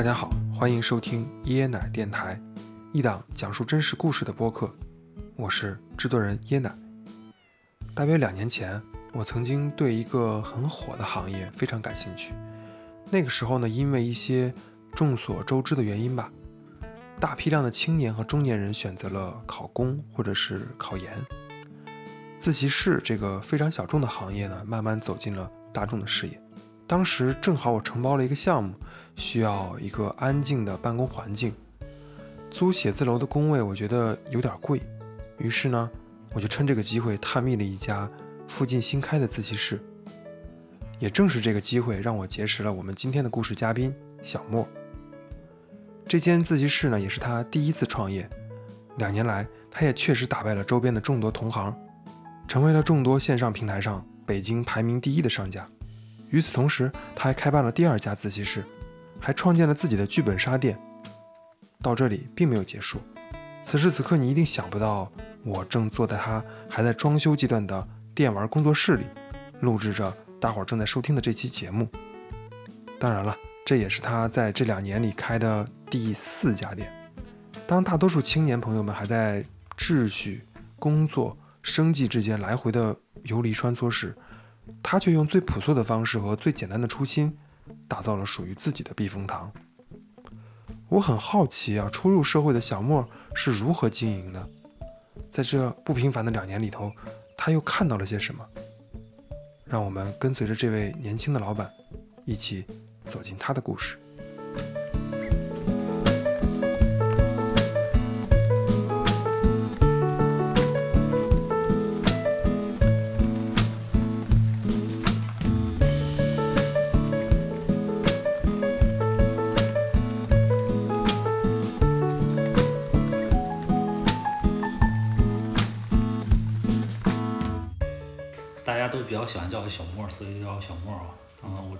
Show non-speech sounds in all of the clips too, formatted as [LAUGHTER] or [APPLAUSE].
大家好，欢迎收听椰奶电台，一档讲述真实故事的播客。我是制作人椰奶。大约两年前，我曾经对一个很火的行业非常感兴趣。那个时候呢，因为一些众所周知的原因吧，大批量的青年和中年人选择了考公或者是考研。自习室这个非常小众的行业呢，慢慢走进了大众的视野。当时正好我承包了一个项目，需要一个安静的办公环境。租写字楼的工位，我觉得有点贵，于是呢，我就趁这个机会探秘了一家附近新开的自习室。也正是这个机会，让我结识了我们今天的故事嘉宾小莫。这间自习室呢，也是他第一次创业。两年来，他也确实打败了周边的众多同行。成为了众多线上平台上北京排名第一的商家。与此同时，他还开办了第二家自习室，还创建了自己的剧本杀店。到这里并没有结束。此时此刻，你一定想不到，我正坐在他还在装修阶段的电玩工作室里，录制着大伙儿正在收听的这期节目。当然了，这也是他在这两年里开的第四家店。当大多数青年朋友们还在秩序工作。生计之间来回的游离穿梭时，他却用最朴素的方式和最简单的初心，打造了属于自己的避风塘。我很好奇啊，初入社会的小莫是如何经营的？在这不平凡的两年里头，他又看到了些什么？让我们跟随着这位年轻的老板，一起走进他的故事。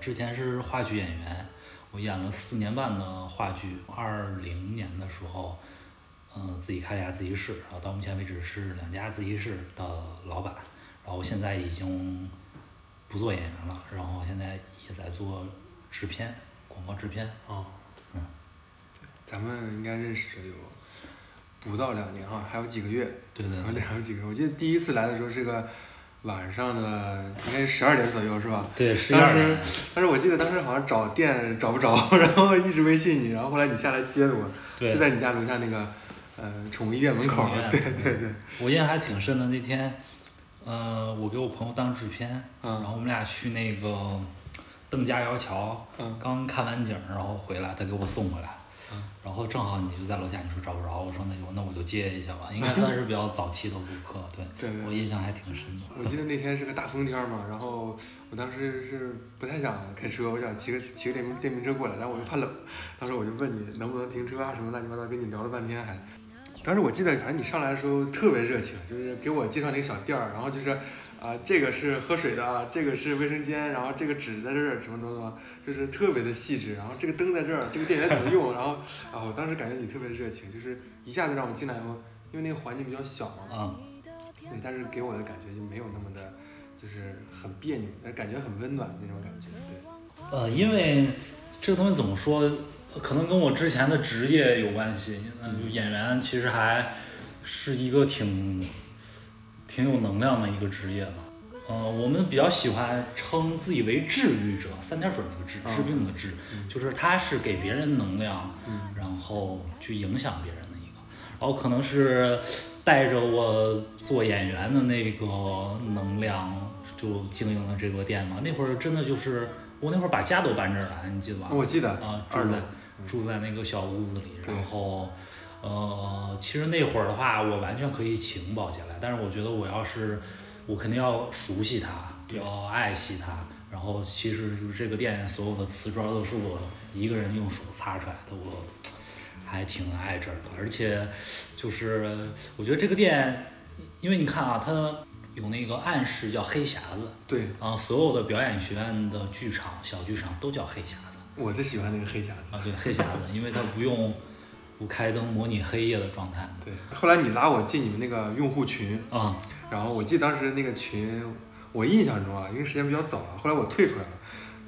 之前是话剧演员，我演了四年半的话剧。二零年的时候，嗯，自己开了家自习室，然后到目前为止是两家自习室的老板。然后现在已经不做演员了，然后现在也在做制片，广告制片。哦，嗯，对，咱们应该认识了有不到两年哈，还有几个月。对对对。还有几个月，我记得第一次来的时候是个。晚上的应该十二点左右是吧？对，十二点。但是我记得当时好像找店找不着，[LAUGHS] 然后一直微信你，然后后来你下来接的我，就在你家楼下那个，呃，宠物医院门口。对对对。我印象还挺深的，那天，呃，我给我朋友当制片，然后我们俩去那个邓家窑桥，刚看完景，然后回来，他给我送回来。然后正好你就在楼下，你说找不着，我说那我那我就接一下吧，[LAUGHS] 应该算是比较早期的顾客，[LAUGHS] 对，对我印象还挺深的。我记得那天是个大风天嘛，然后我当时是不太想开车，我想骑个骑个电瓶电瓶车过来，然后我又怕冷，[LAUGHS] 当时我就问你能不能停车啊什么乱七八糟，跟你聊了半天还。当时我记得反正你上来的时候特别热情，就是给我介绍那个小店儿，然后就是。啊，这个是喝水的啊，这个是卫生间，然后这个纸在这儿，什么什么什么，就是特别的细致。然后这个灯在这儿，这个电源怎么用？然后，啊，我当时感觉你特别热情，就是一下子让我进来以后，因为那个环境比较小嘛，啊，对，但是给我的感觉就没有那么的，就是很别扭，但感觉很温暖那种感觉，对。呃，因为这个东西怎么说，可能跟我之前的职业有关系。嗯，演员其实还是一个挺。挺有能量的一个职业吧，呃，我们比较喜欢称自己为治愈者，三点水那个治，治病的治，就是他是给别人能量，然后去影响别人的一个，然后可能是带着我做演员的那个能量，就经营了这个店嘛。那会儿真的就是我那会儿把家都搬这儿来，你记得吧？我记得啊，住在住在那个小屋子里，然后。呃，其实那会儿的话，我完全可以情报起来，但是我觉得我要是，我肯定要熟悉它，要爱惜它。然后其实就是这个店所有的瓷砖都是我一个人用手擦出来的，我还挺爱这儿的。而且就是我觉得这个店，因为你看啊，它有那个暗示叫黑匣子，对，啊，所有的表演学院的剧场小剧场都叫黑匣子。我最喜欢那个黑匣子啊，对，黑匣子，因为它不用。不开灯模拟黑夜的状态。对，后来你拉我进你们那个用户群啊，然后我记得当时那个群，我印象中啊，因为时间比较早了，后来我退出来了。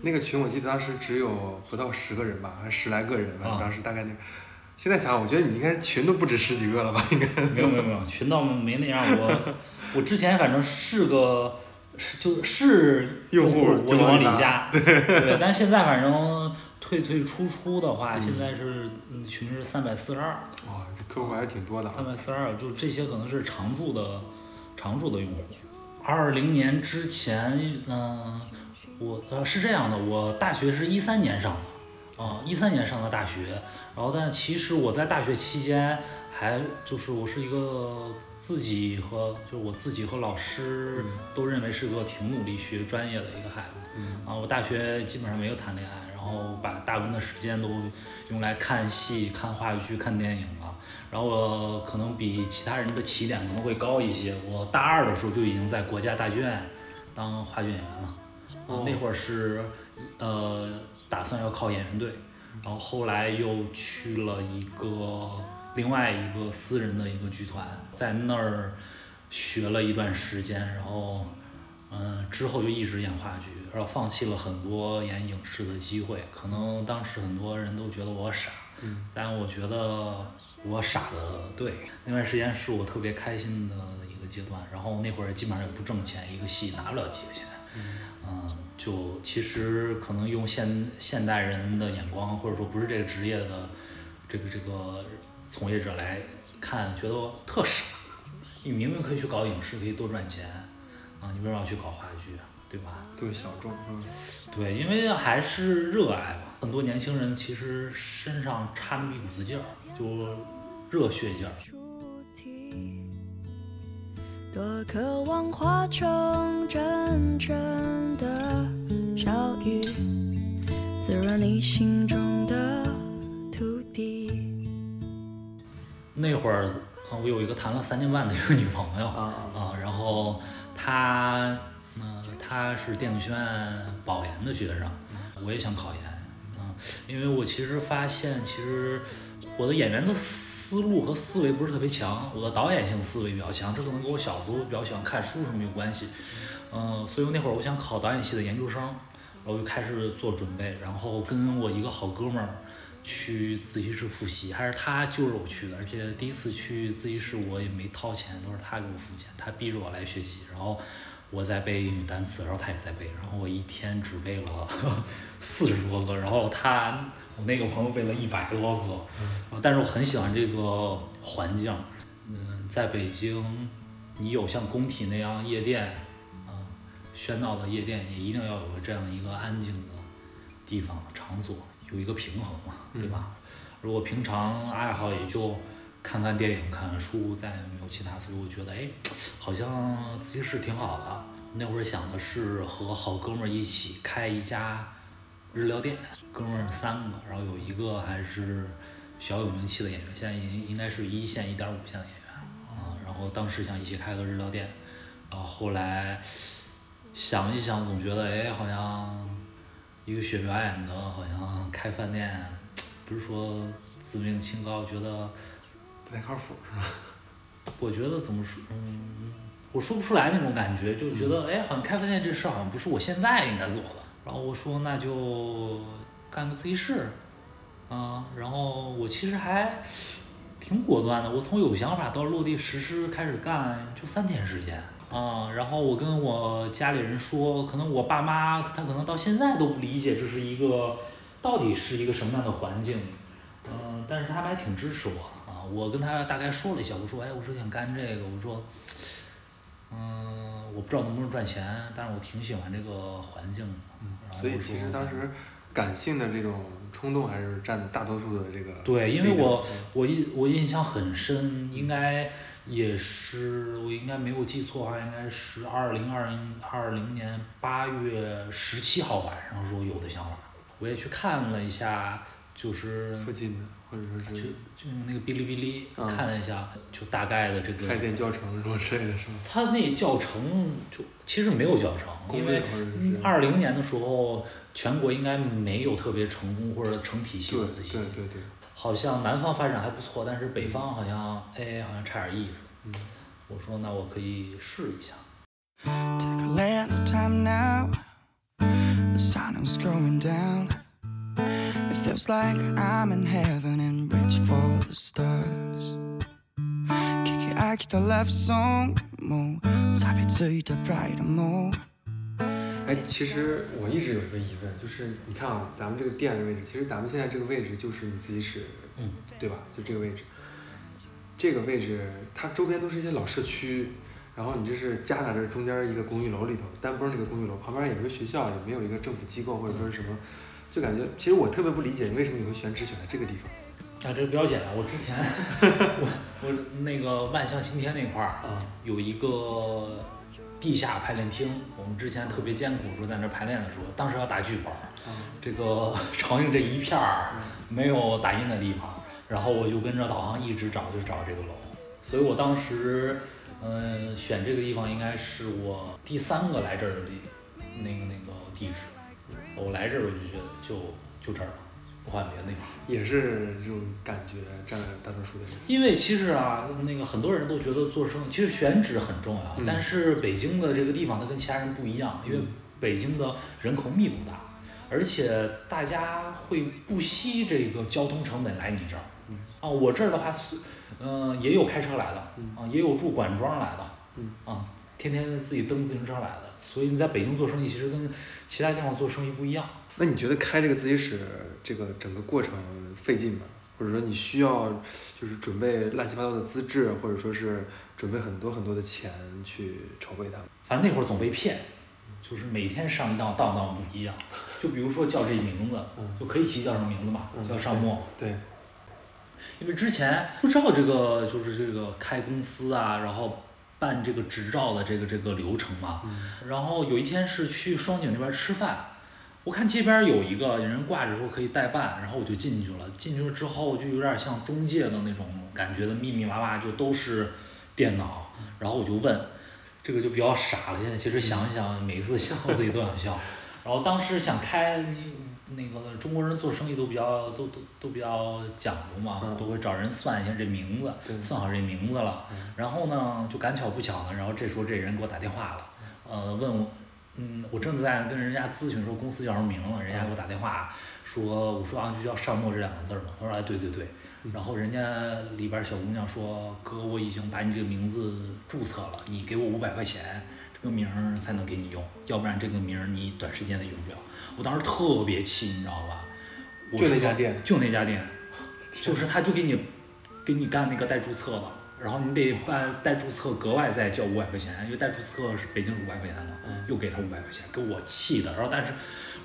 那个群我记得当时只有不到十个人吧，还十来个人吧，啊当时大概那个。现在想想，我觉得你应该群都不止十几个了吧？应该。没有没有没有，群倒没那样。我我之前反正是个是就是用户我就往里加，对但现在反正退退出出的话，嗯现在是嗯群是三百四十二，哇，这客户还是挺多的啊。三百四十二，就这些可能是常驻的常驻的用户。二零年之前，嗯、我呃是这样的，我大学是一三年上的，啊、一三年上的大学，然后但其实我在大学期间还就是我是一个自己和就是我自己和老师都认为是个挺努力学专业的一个孩子，嗯啊，我大学基本上没有谈恋爱，然后把大部分的时间都用来看戏、看话剧、看电影了。然后我可能比其他人的起点可能会高一些，我大二的时候就已经在国家大剧院当话剧演员了。哦那会儿是呃打算要考演员队，然后后来又去了一个另外一个私人的一个剧团，在那儿学了一段时间，然后嗯之后就一直演话剧，然后放弃了很多演影视的机会。可能当时很多人都觉得我傻，嗯但我觉得我傻的对。那段时间是我特别开心的一个阶段，然后那会儿基本上也不挣钱，一个戏拿不了几个钱。嗯，就其实可能用现现代人的眼光，或者说不是这个职业的这个这个从业者来看，觉得我特傻。你明明可以去搞影视，可以多赚钱，啊，你为什么要去搞话剧，对吧？对小众，嗯？对，因为还是热爱吧。很多年轻人其实身上插那么一股子劲儿，就热血劲儿。多渴望化成真正的小雨，滋润你心中的土地。那会儿，啊，我有一个谈了三年半的一个女朋友啊啊，然后她，他、是电影学院保研的学生，我也想考研，嗯、因为我其实发现，其实我的演员的思路和思维不是特别强，我的导演性思维比较强，这可能跟我小时候比较喜欢看书什么有关系，嗯、所以那会儿我想考导演系的研究生，然后就开始做准备，然后跟我一个好哥们儿。去自习室复习，还是他揪着我去的，而且第一次去自习室我也没掏钱，都是他给我付钱，他逼着我来学习，然后我在背英语单词，然后他也在背，然后我一天只背了 [LAUGHS] 四十多个，然后他我那个朋友背了一百多个，然后但是我很喜欢这个环境，嗯，在北京，你有像工体那样夜店，啊、喧闹的夜店，也一定要有个这样一个安静的地方场所，有一个平衡嘛，对吧？如果平常爱好也就看看电影、看看书，再没有其他，所以我觉得，哎，好像自习室挺好的。那会儿想的是和好哥们儿一起开一家日料店，哥们儿三个，然后有一个还是小有名气的演员，现在应应该是一线、一点五线的演员啊。然后当时想一起开个日料店，然后后来想一想，总觉得哎，好像一个学表演的，好像开饭店，不是说自命清高，觉得不太靠谱，是吧？我觉得怎么说，嗯，我说不出来那种感觉，就觉得哎，好像开饭店这事儿好像不是我现在应该做的。然后我说那就干个自习室，啊，然后我其实还挺果断的，我从有想法到落地实施开始干就三天时间。啊、然后我跟我家里人说，可能我爸妈他可能到现在都不理解这是一个到底是一个什么样的环境，嗯、但是他们还挺支持我啊。我跟他大概说了一下，我说，哎，我说想干这个，我说，嗯、我不知道能不能赚钱，但是我挺喜欢这个环境的。嗯所以说其实当时感性的这种冲动还是占大多数的这个。对，因为我我印我印象很深，应该也是我应该没有记错的话，应该是二零二零二零年八月十七号晚上时候有的想法。我也去看了一下，就是附近的，或者说就是就用那个哔哩哔哩嗯看了一下，就大概的这个开店教程什么之类的，是吗？他那教程就其实没有教程，因为二零年的时候全国应该没有特别成功或者成体系的自习。对对对，好像南方发展还不错，但是北方好像哎好像差点意思。嗯我说那我可以试一下。Take a little time now. The sun sun's going down. Feels like I'm in heaven and reach for the stars. Kiki akta love song mo, sabi zui da bright mo. 哎，其实我一直有一个疑问，就是你看啊，咱们这个店的位置，其实咱们现在这个位置就是你自己使，嗯，对吧？就这个位置，这个位置它周边都是一些老社区，然后你这是夹杂着中间一个公寓楼里头，单崩那个公寓楼旁边也没有学校，也没有一个政府机构或者说是什么，就感觉其实我特别不理解你为什么你会选只选在这个地方啊，这个比较简单。我之前我我那个万象新天那块儿啊有一个地下排练厅，我们之前特别艰苦说在那儿排练的时候，当时要打剧本儿，啊这个 [LAUGHS] 长映这一片儿没有打印的地方，然后我就跟着导航一直找，就找这个楼，所以我当时嗯选这个地方应该是我第三个来这儿的地那个那个地址，我来这儿我就觉得就就这儿了，不换别的地方。也是这种感觉占了大多数的。因为其实啊，那个很多人都觉得做生意，其实选址很重要，嗯但是北京的这个地方它跟其他人不一样，因为北京的人口密度大，而且大家会不惜这个交通成本来你这儿。嗯啊，我这儿的话是，嗯、也有开车来的，嗯啊，也有住管庄来的，嗯啊，天天自己蹬自行车来的，所以你在北京做生意其实跟其他地方做生意不一样。那你觉得开这个自习室这个整个过程费劲吗？或者说你需要就是准备乱七八糟的资质，或者说是准备很多很多的钱去筹备它？反正那会儿总被骗，就是每天上一当当当不一样。就比如说叫这名字，嗯就可以起叫什么名字嘛，嗯叫尚墨。对，因为之前不知道这个就是这个开公司啊，然后办这个执照的这个这个流程嘛。嗯然后有一天是去双井那边吃饭，我看街边有一个人挂着说可以代办，然后我就进去了。进去了之后就有点像中介的那种感觉的，密密麻麻就都是电脑。然后我就问，这个就比较傻了。现在其实想一想，每次笑我自己都想笑。然后当时想开那个中国人做生意都比较都都都比较讲究嘛，嗯。都会找人算一下这名字，算好这名字了嗯。然后呢，就赶巧不巧呢，然后这时候这人给我打电话了，呃，问我，嗯，我正在跟人家咨询说公司叫什么名了，人家给我打电话说，我说啊就叫上墨这两个字儿嘛，他说哎对对对，然后人家里边儿小姑娘说哥我已经把你这个名字注册了，你给我五百块钱，这个名儿才能给你用，要不然这个名儿你短时间内用不了。我当时特别气，你知道吧？我就那家店就那家店，就是他就给你给你干那个代注册的，然后你得办代注册，格外再交五百块钱，因为代注册是北京是五百块钱嘛，嗯又给他五百块钱，给我气的。然后但是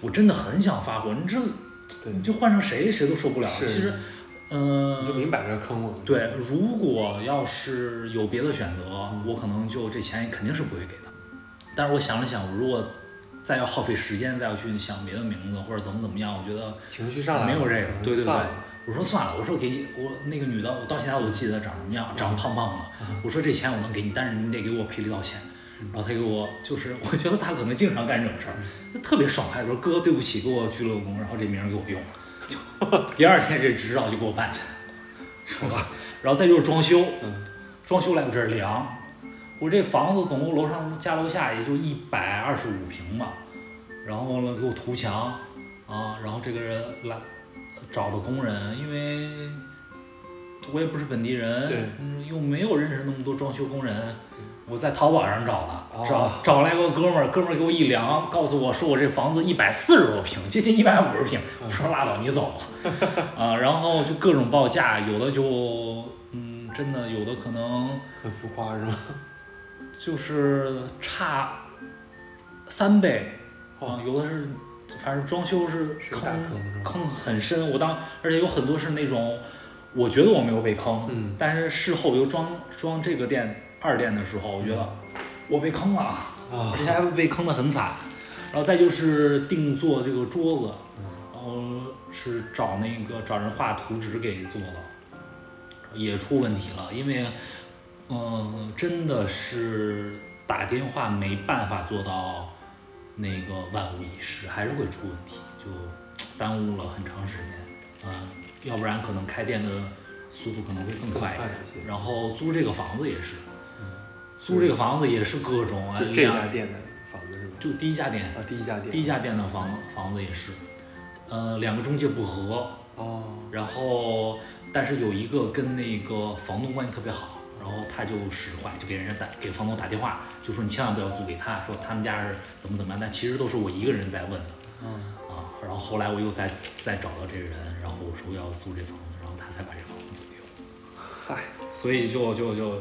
我真的很想发火，你这就换成谁谁都受不了。其实，嗯、就明摆着坑我。对，如果要是有别的选择，嗯我可能就这钱肯定是不会给他。但是我想了想，我如果再要耗费时间，再要去想别的名字或者怎么怎么样，我觉得情绪上来没有这个，对对对。我说算了，我说给你，我那个女的，我到现在我都记得她长什么样，长胖胖的。嗯我说这钱我能给你，但是你得给我赔礼道歉。然后她给我就是，[LAUGHS] 我觉得她可能经常干这种事儿，就特别爽快，说哥对不起，给我鞠了个躬，然后这名儿给我用了，[LAUGHS] 就第二天这执照就给我办下来了，是吧？然后再就是装修，嗯装修来我这儿量，我这房子总共楼上加楼下也就一百二十五平吧，然后呢给我涂墙，啊，然后这个人来找的工人，因为我也不是本地人，对嗯，又没有认识那么多装修工人，我在淘宝上找的，哦找找来个哥们儿，哥们儿给我一量，告诉我说我这房子一百四十多平，接近一百五十平，我说拉倒，你走吧，[LAUGHS] 啊，然后就各种报价，有的就嗯，真的有的可能很浮夸是吗？就是差三倍，哦啊，有的是，反正装修是是坑坑很深。我当而且有很多是那种，我觉得我没有被坑，嗯。但是事后又装装这个店二店的时候，我觉得我被坑了，啊。而且还被坑的很惨。然后再就是定做这个桌子，嗯然后是找那个找人画图纸给做的，也出问题了，因为嗯，真的是打电话没办法做到那个万无一失，还是会出问题，就耽误了很长时间。嗯，要不然可能开店的速度可能会更快一一些点。然后租这个房子也是，嗯租这个房子也是各种啊，就这家店的房子是吧？就第一家店，啊，第一家店，第一家店的房房子也是，呃，两个中介不和，哦，然后但是有一个跟那个房东关系特别好，然后他就使坏，就给人家打给房东打电话，就说你千万不要租给他，说他们家是怎么怎么样，但其实都是我一个人在问的。嗯，啊，然后后来我又再再找到这个人，然后我说要租这房子，然后他才把这房子租给我，嗨，所以就就就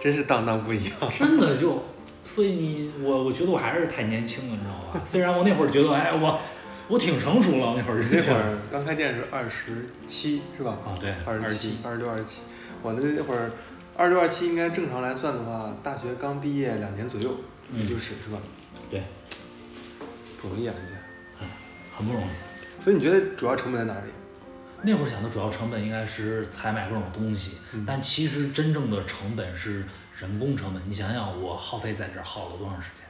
真是当当不一样。[LAUGHS] 真的就，所以你我我觉得我还是太年轻了，你知道吧？虽然我那会儿觉得，哎，我我挺成熟了，那会儿那会儿刚开店是二十七是吧？啊，对，二十七七，，二十六、二十七。我那那会儿二十六、二七应该正常来算的话，大学刚毕业两年左右，嗯也就是是吧？对，不容易啊，人家。很不容易。所以你觉得主要成本在哪里？那会儿想的主要成本应该是采买各种东西，嗯但其实真正的成本是人工成本。你想想，我耗费在这儿耗了多长时间？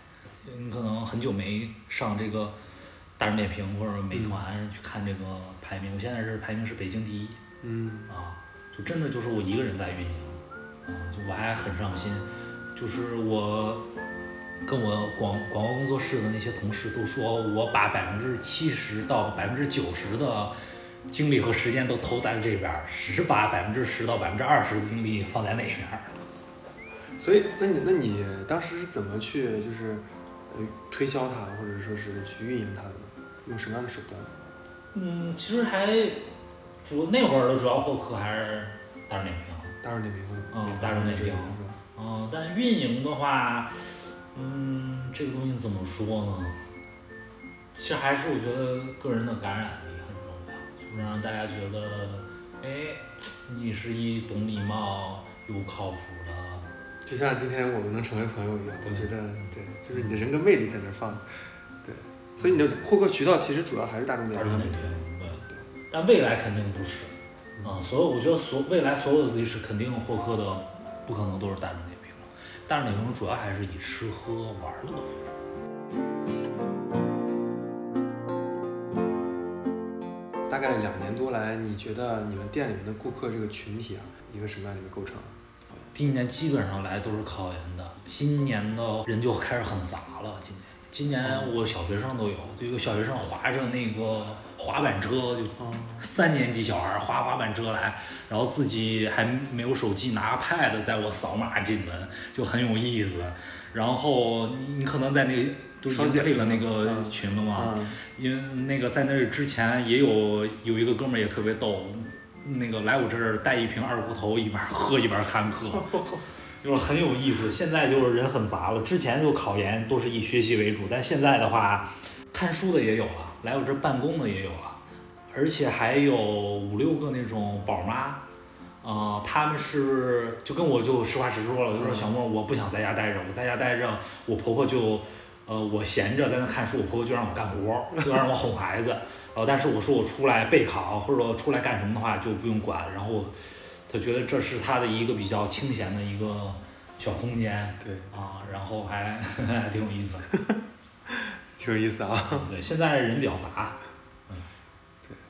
你可能很久没上这个大众点评或者美团去看这个排名，我现在是排名是北京第一嗯，啊，就真的就是我一个人在运营啊，就我还很上心，就是我。跟我广广告工作室的那些同事都说，我把百分之七十到百分之九十的精力和时间都投在了这边儿，只把百分之十到百分之二十的精力放在那边儿。所以那你那你当时是怎么去就是呃推销它，或者说是去运营它的呢？用什么样的手段？嗯，其实还主那会儿的主要获客还是大众点评。大众点评和嗯大众点评？嗯，但运营的话，嗯，这个东西怎么说呢？其实还是我觉得个人的感染力很重要，就是让大家觉得，哎，你是一懂礼貌又靠谱的。就像今天我们能成为朋友一样，我觉得对，就是你的人格魅力在那儿放，对，所以你的获客渠道其实主要还是大众点评大众点评。对，但未来肯定不是，啊、所以我觉得所未来所有的自习室肯定获客的，不可能都是大众点评了，大众点评主要还是以吃喝玩乐为主。大概两年多来，你觉得你们店里面的顾客这个群体啊，一个什么样的一个构成？第一年基本上来都是考研的，今年的人就开始很杂了。今年，今年我小学生都有，就有小学生划着那个滑板车，就嗯，三年级小孩儿滑滑板车来，然后自己还没有手机，拿个 pad 在我扫码进门，就很有意思。然后你你可能在那个都已经双减退了那个嗯群了嘛，嗯，因为那个在那之前也有有一个哥们儿也特别逗，那个来我这儿带一瓶二锅头，一边喝一边看课，[LAUGHS] 就是很有意思。现在就是人很杂了，之前就考研都是以学习为主，但现在的话，看书的也有了，来我这儿办公的也有了，而且还有五六个那种宝妈。呃，他们是就跟我就实话实说了，就说小莫，我不想在家待着，我在家待着，我婆婆就，呃，我闲着在那看书，我婆婆就让我干活儿，就让我哄孩子，[LAUGHS] 然后但是我说我出来备考或者我出来干什么的话就不用管，然后她觉得这是她的一个比较清闲的一个小空间对，啊，然后还 [LAUGHS] 还挺有意思的。挺有意思啊。[LAUGHS] 对，现在人比较杂，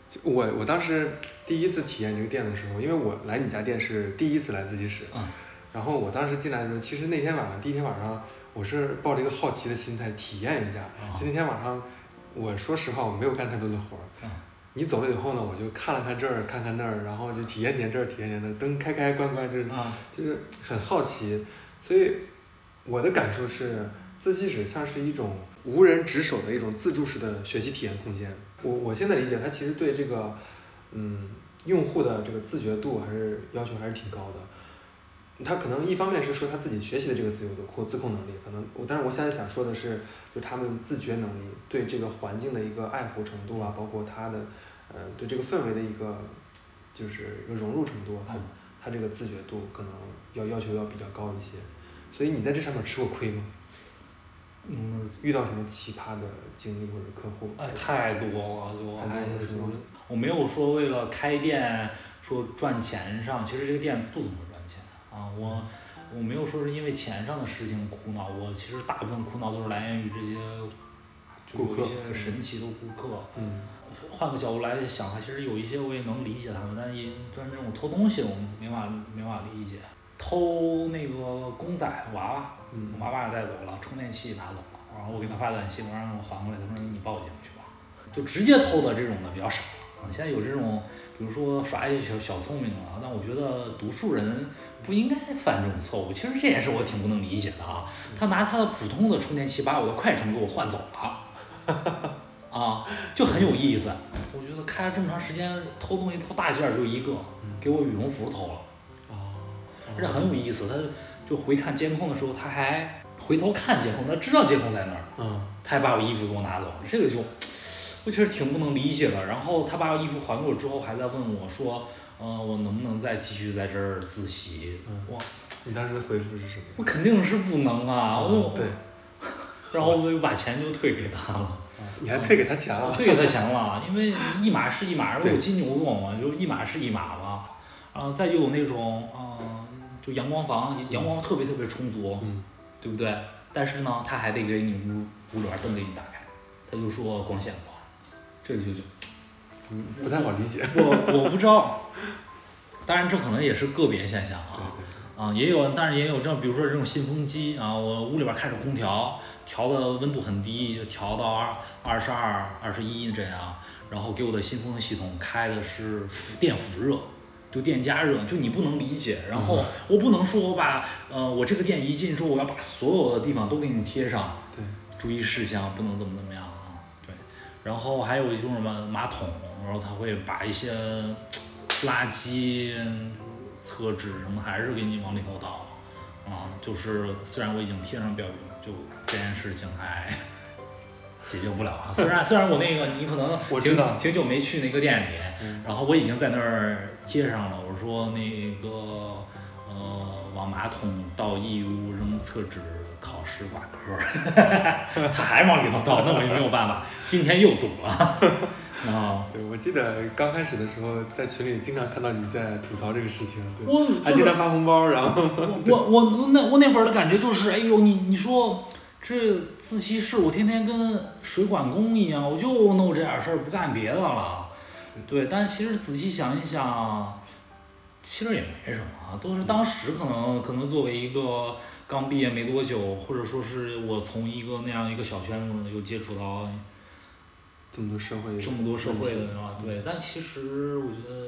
就我我当时第一次体验这个店的时候，因为我来你家店是第一次来自习室，嗯然后我当时进来的时候，其实那天晚上第一天晚上，我是抱着一个好奇的心态体验一下。啊就那天晚上，我说实话我没有干太多的活儿。嗯你走了以后呢，我就看了看这儿，看看那儿，然后就体验体验这儿，体验体验那儿，灯开开关关，就是啊，就是很好奇，所以我的感受是，自习室像是一种无人值守的一种自助式的学习体验空间。我我现在理解，它其实对这个嗯用户的这个自觉度还是要求还是挺高的。他可能一方面是说他自己学习的这个自由度或自控能力，可能我，但是我现在想说的是，就他们自觉能力对这个环境的一个爱护程度啊，包括他的呃对这个氛围的一个就是一个融入程度，他他这个自觉度可能要要求要比较高一些。所以你在这上面吃过亏吗？嗯，遇到什么奇葩的经历或者客户？哎，太多了，就太还多了是我没有说为了开店说赚钱上，其实这个店不怎么赚钱啊，我我没有说是因为钱上的事情苦恼，我其实大部分苦恼都是来源于这些就顾客有一些神奇的顾客。嗯换个角度来想，其实有一些我也能理解他们，但因但是这种偷东西我们没法没法理解。偷那个公仔娃娃，嗯娃娃也带走了，充电器也拿走了，啊，然后我给他发短信，我让他还过来，他说你报警去吧，就直接偷的这种的比较少啊。现在有这种，比如说耍一些小小聪明啊，但我觉得读书人不应该犯这种错误。其实这也是我挺不能理解的啊，他拿他的普通的充电器把我的快充给我换走了。啊，就很有意思。我觉得开了这么长时间，偷东西偷大件儿就一个，给我羽绒服偷了，哦，而且很有意思。他就回看监控的时候，他还回头看监控，他知道监控在那儿，嗯他还把我衣服给我拿走。这个就我确实挺不能理解的。然后他把我衣服还给我之后，还在问我说，呃，我能不能再继续在这儿自习？嗯我你当时的回复是什么？我肯定是不能啊，我嗯对，[LAUGHS] 然后我就把钱就退给他了。啊 [LAUGHS] 你还退给他钱了？[LAUGHS] 退给他钱了，因为一码是一码，我对有金牛座嘛，就一码是一码嘛。然后再就有那种，嗯、就阳光房，阳光特别特别充足，嗯对不对？但是呢，他还得给你屋屋里边灯给你打开，他就说光线不好，这个就就嗯，不太好理解。我我不知道，当然这可能也是个别现象对啊。对啊，也有，但是也有这种，比如说这种新风机啊，我屋里边开着空调，调的温度很低，就调到二二十二、二十一这样，然后给我的新风系统开的是辅电辅热，就电加热，就你不能理解，然后我不能说我把呃我这个店一进之后，我要把所有的地方都给你贴上，对，注意事项不能怎么怎么样啊，对，然后还有一种什么马桶，然后他会把一些垃圾、厕纸什么还是给你往里头倒，啊，就是虽然我已经贴上标语了，就这件事情还解决不了啊。虽然 [LAUGHS] 虽然我那个你可能挺我知道挺久没去那个店里，嗯然后我已经在那儿贴上了，我说那个呃往马桶倒异物扔厕纸。考试挂科，他还往里头倒，那我也没有办法。今天又堵了，啊，[LAUGHS] 对，我记得刚开始的时候，在群里经常看到你在吐槽这个事情，对，我就是还经常发红包，然后我我我那我那会儿的感觉就是，哎呦，你你说这自习室，我天天跟水管工一样，我就弄这点事儿，不干别的了。对，但其实仔细想一想，其实也没什么啊，都是当时可能可能作为一个刚毕业没多久，或者说是我从一个那样一个小圈子又接触到这么多社会这么多社会的是吧？对，但其实我觉得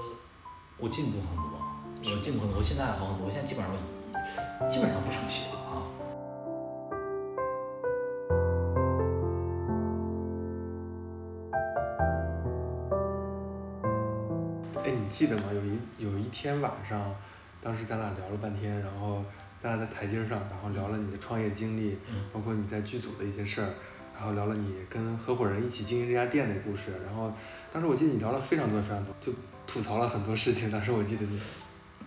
我进步很多，我进步很多，我现在好很多，我现在基本上基本上不生气了记得吗？有一有一天晚上，当时咱俩聊了半天，然后咱俩在台阶上，然后聊了你的创业经历，嗯包括你在剧组的一些事儿，然后聊了你跟合伙人一起经营这家店的故事，然后当时我记得你聊了非常多非常多，就吐槽了很多事情。当时我记得你，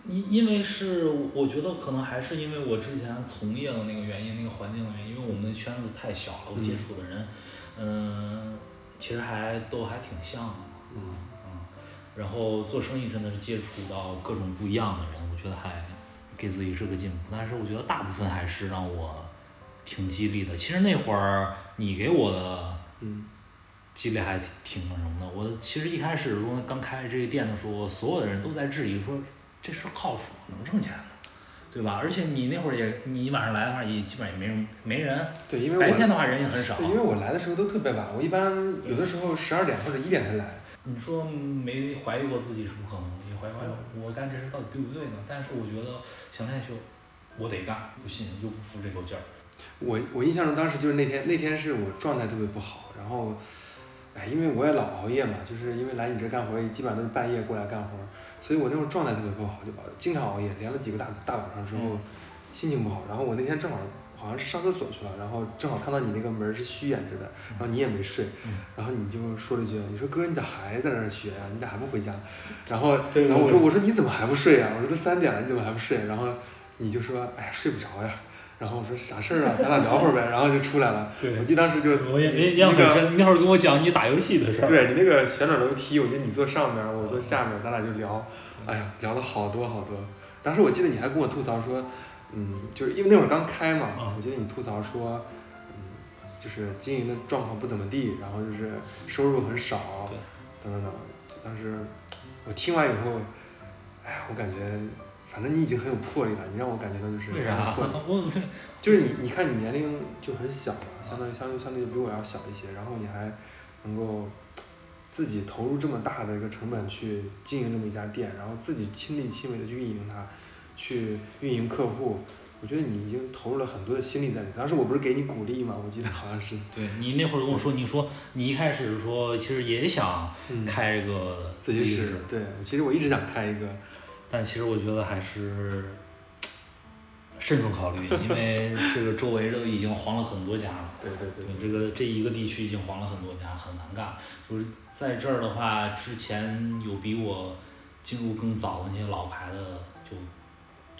因因为是我觉得可能还是因为我之前从业的那个原因，那个环境的原因，因为我们的圈子太小了，我接触的人，嗯、其实还都还挺像的。嗯，嗯，然后做生意真的是接触到各种不一样的人，我觉得还给自己是个进步。但是我觉得大部分还是让我挺激励的。其实那会儿你给我的嗯激励还挺挺那什么的。我其实一开始说刚开这个店的时候，所有的人都在质疑说这事儿靠谱，能挣钱吗？对吧？而且你那会儿也，你晚上来的话也基本上也没人没人，对，因为白天的话人也很少。对，因为我来的时候都特别晚，我一般有的时候十二点或者一点才来。你说没怀疑过自己是不可能，也怀疑怀疑我干这事到底对不对呢？但是我觉得想太久，我得干，不信就不服这口劲儿。我我印象中当时就是那天那天是我状态特别不好，然后，哎，因为我也老熬夜嘛，就是因为来你这干活也，基本上都是半夜过来干活儿，所以我那会儿状态特别不好，就经常熬夜，连了几个大大晚上之后，嗯心情不好。然后我那天正好好像是上厕所去了，然后正好看到你那个门儿是虚掩着的，然后你也没睡，嗯然后你就说了一句，你说哥你咋还在那儿学呀、你咋还不回家？然后对对然后我说我说你怎么还不睡呀、我说都三点了，你怎么还不睡？然后你就说哎呀睡不着呀。然后我说啥事儿啊？咱俩 [LAUGHS] 聊会儿呗。然后就出来了。对我记得当时就我也你印象那个很深，你那会儿跟我讲你打游戏的事儿。对你那个旋转楼梯，我记得你坐上面，我坐下面，咱俩就聊，哎呀，聊了好多好多。当时我记得你还跟我吐槽说，嗯，就是因为那会儿刚开嘛，嗯我记得你吐槽说，嗯，就是经营的状况不怎么地，然后就是收入很少对，等等等。就当时我听完以后，哎，我感觉反正你已经很有魄力了，你让我感觉到就是 [LAUGHS] 就是你，你看你年龄就很小嘛，相当于相对相对比我要小一些，然后你还能够自己投入这么大的一个成本去经营这么一家店，然后自己亲力亲为的去运营它，去运营客户，我觉得你已经投入了很多的心力在里面。当时我不是给你鼓励吗？我记得好像是，对你那会儿跟我说，你说你一开始说其实也想嗯，开个自习室室，，对，其实我一直想开一个，但其实我觉得还是慎重考虑，因为这个周围都已经黄了很多家了。对对对对，这个这一个地区已经黄了很多家，很难干。就是在这儿的话，之前有比我进入更早的那些老牌的就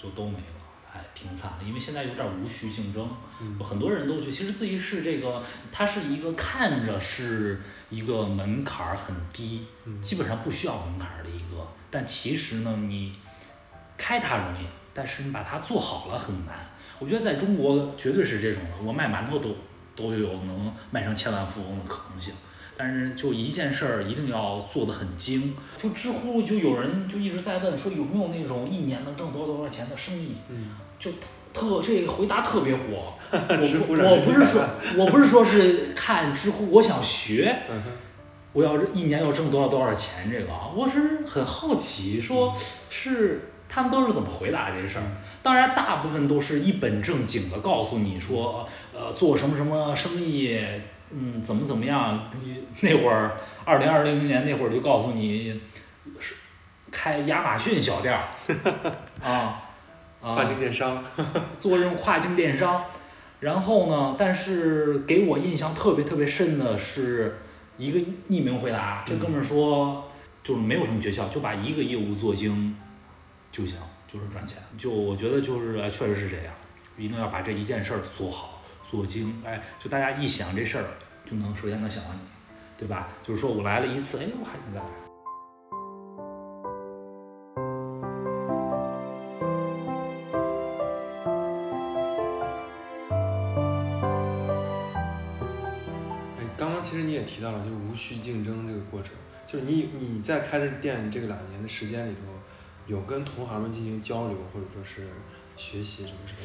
就都没了，哎挺惨的。因为现在有点无序竞争，嗯很多人都去。其实自习室这个，它是一个看着是一个门槛儿很低，嗯基本上不需要门槛儿的一个，但其实呢，你开它容易，但是你把它做好了很难。我觉得在中国绝对是这种的，我卖馒头都都有能卖成千万富翁的可能性。但是就一件事儿一定要做得很精。就知乎就有人就一直在问说有没有那种一年能挣多少多少钱的生意，嗯，就特这个回答特别火。[LAUGHS] 我不我不是说 [LAUGHS] 我不是说是看知乎，我想学，我要是一年要挣多少多少钱这个啊，我是很好奇，说是他们都是怎么回答这事儿。当然，大部分都是一本正经的告诉你说，呃，做什么什么生意，嗯，怎么怎么样。那会儿，二零二零年那会儿就告诉你，是开亚马逊小店儿，[LAUGHS] 啊啊，跨境电商，做这种跨境电商。然后呢，但是给我印象特别特别深的是一个匿名回答，这哥们儿说就是没有什么诀窍，就把一个业务做精就行，就是赚钱。就我觉得就是哎确实是这样，一定要把这一件事儿做好做精。哎，就大家一想这事儿，就能首先能想到你，对吧？就是说我来了一次，哎，我还想再来。哎，刚刚其实你也提到了，就是无序竞争这个过程，就是你你在开着店这个两年的时间里头，有跟同行们进行交流，或者说是学习什么什么。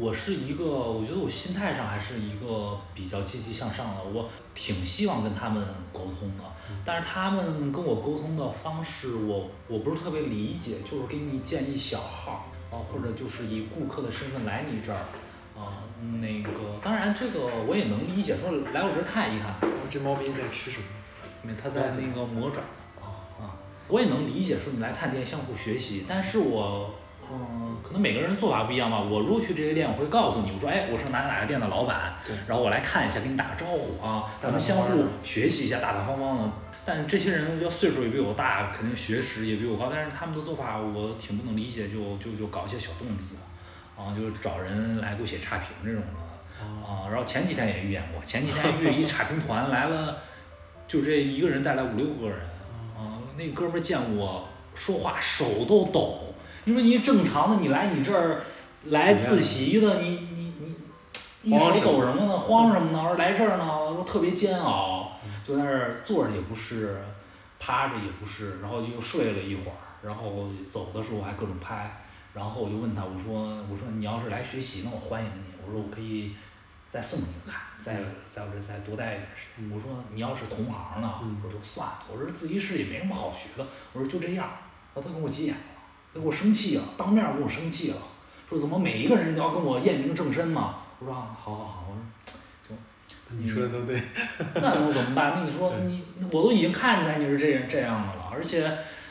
我是一个，我觉得我心态上还是一个比较积极向上的，我挺希望跟他们沟通的，但是他们跟我沟通的方式我，我不是特别理解，就是给你建一小号啊，或者就是以顾客的身份来你这儿啊，那个当然这个我也能理解，说来我这儿看一看，哦这猫咪在吃什么？因为他在那个磨爪啊，我也能理解说你来探店相互学习，但是我嗯，可能每个人做法不一样吧。我如果去这些店，我会告诉你，我说哎，我是哪哪个店的老板，对然后我来看一下，跟你打个招呼啊，咱们相互学习一下，大大方方的。但这些人要岁数也比我大，肯定学识也比我高，但是他们的做法我挺不能理解，就就就搞一些小动作，啊，就是找人来给我写差评这种的。啊，然后前几天也遇见过，前几天 [LAUGHS] 遇一差评团来了，就这一个人带来五六个人，啊，那哥们儿见我说话手都抖，因为你正常的你来你这儿来自习的，你你你你手慌什么抖什么呢？慌什么呢？我说来这儿呢，我特别煎熬，就在那儿坐着也不是，趴着也不是，然后又睡了一会儿，然后走的时候还各种拍，然后我就问他，我说我说你要是来学习呢，我欢迎你，我说我可以再送你个卡，再在我这再多待一点时间。我说你要是同行呢，嗯我说就算了，我说自习室也没什么好学的，我说就这样。然后他跟我急眼了，他跟我生气了，当面跟我生气了，说怎么每一个人都要跟我验明正身嘛？我说啊，好好好，我说你说的都对。[LAUGHS] 那能怎么办？那你说你我都已经看出来你是这样这样的了，而且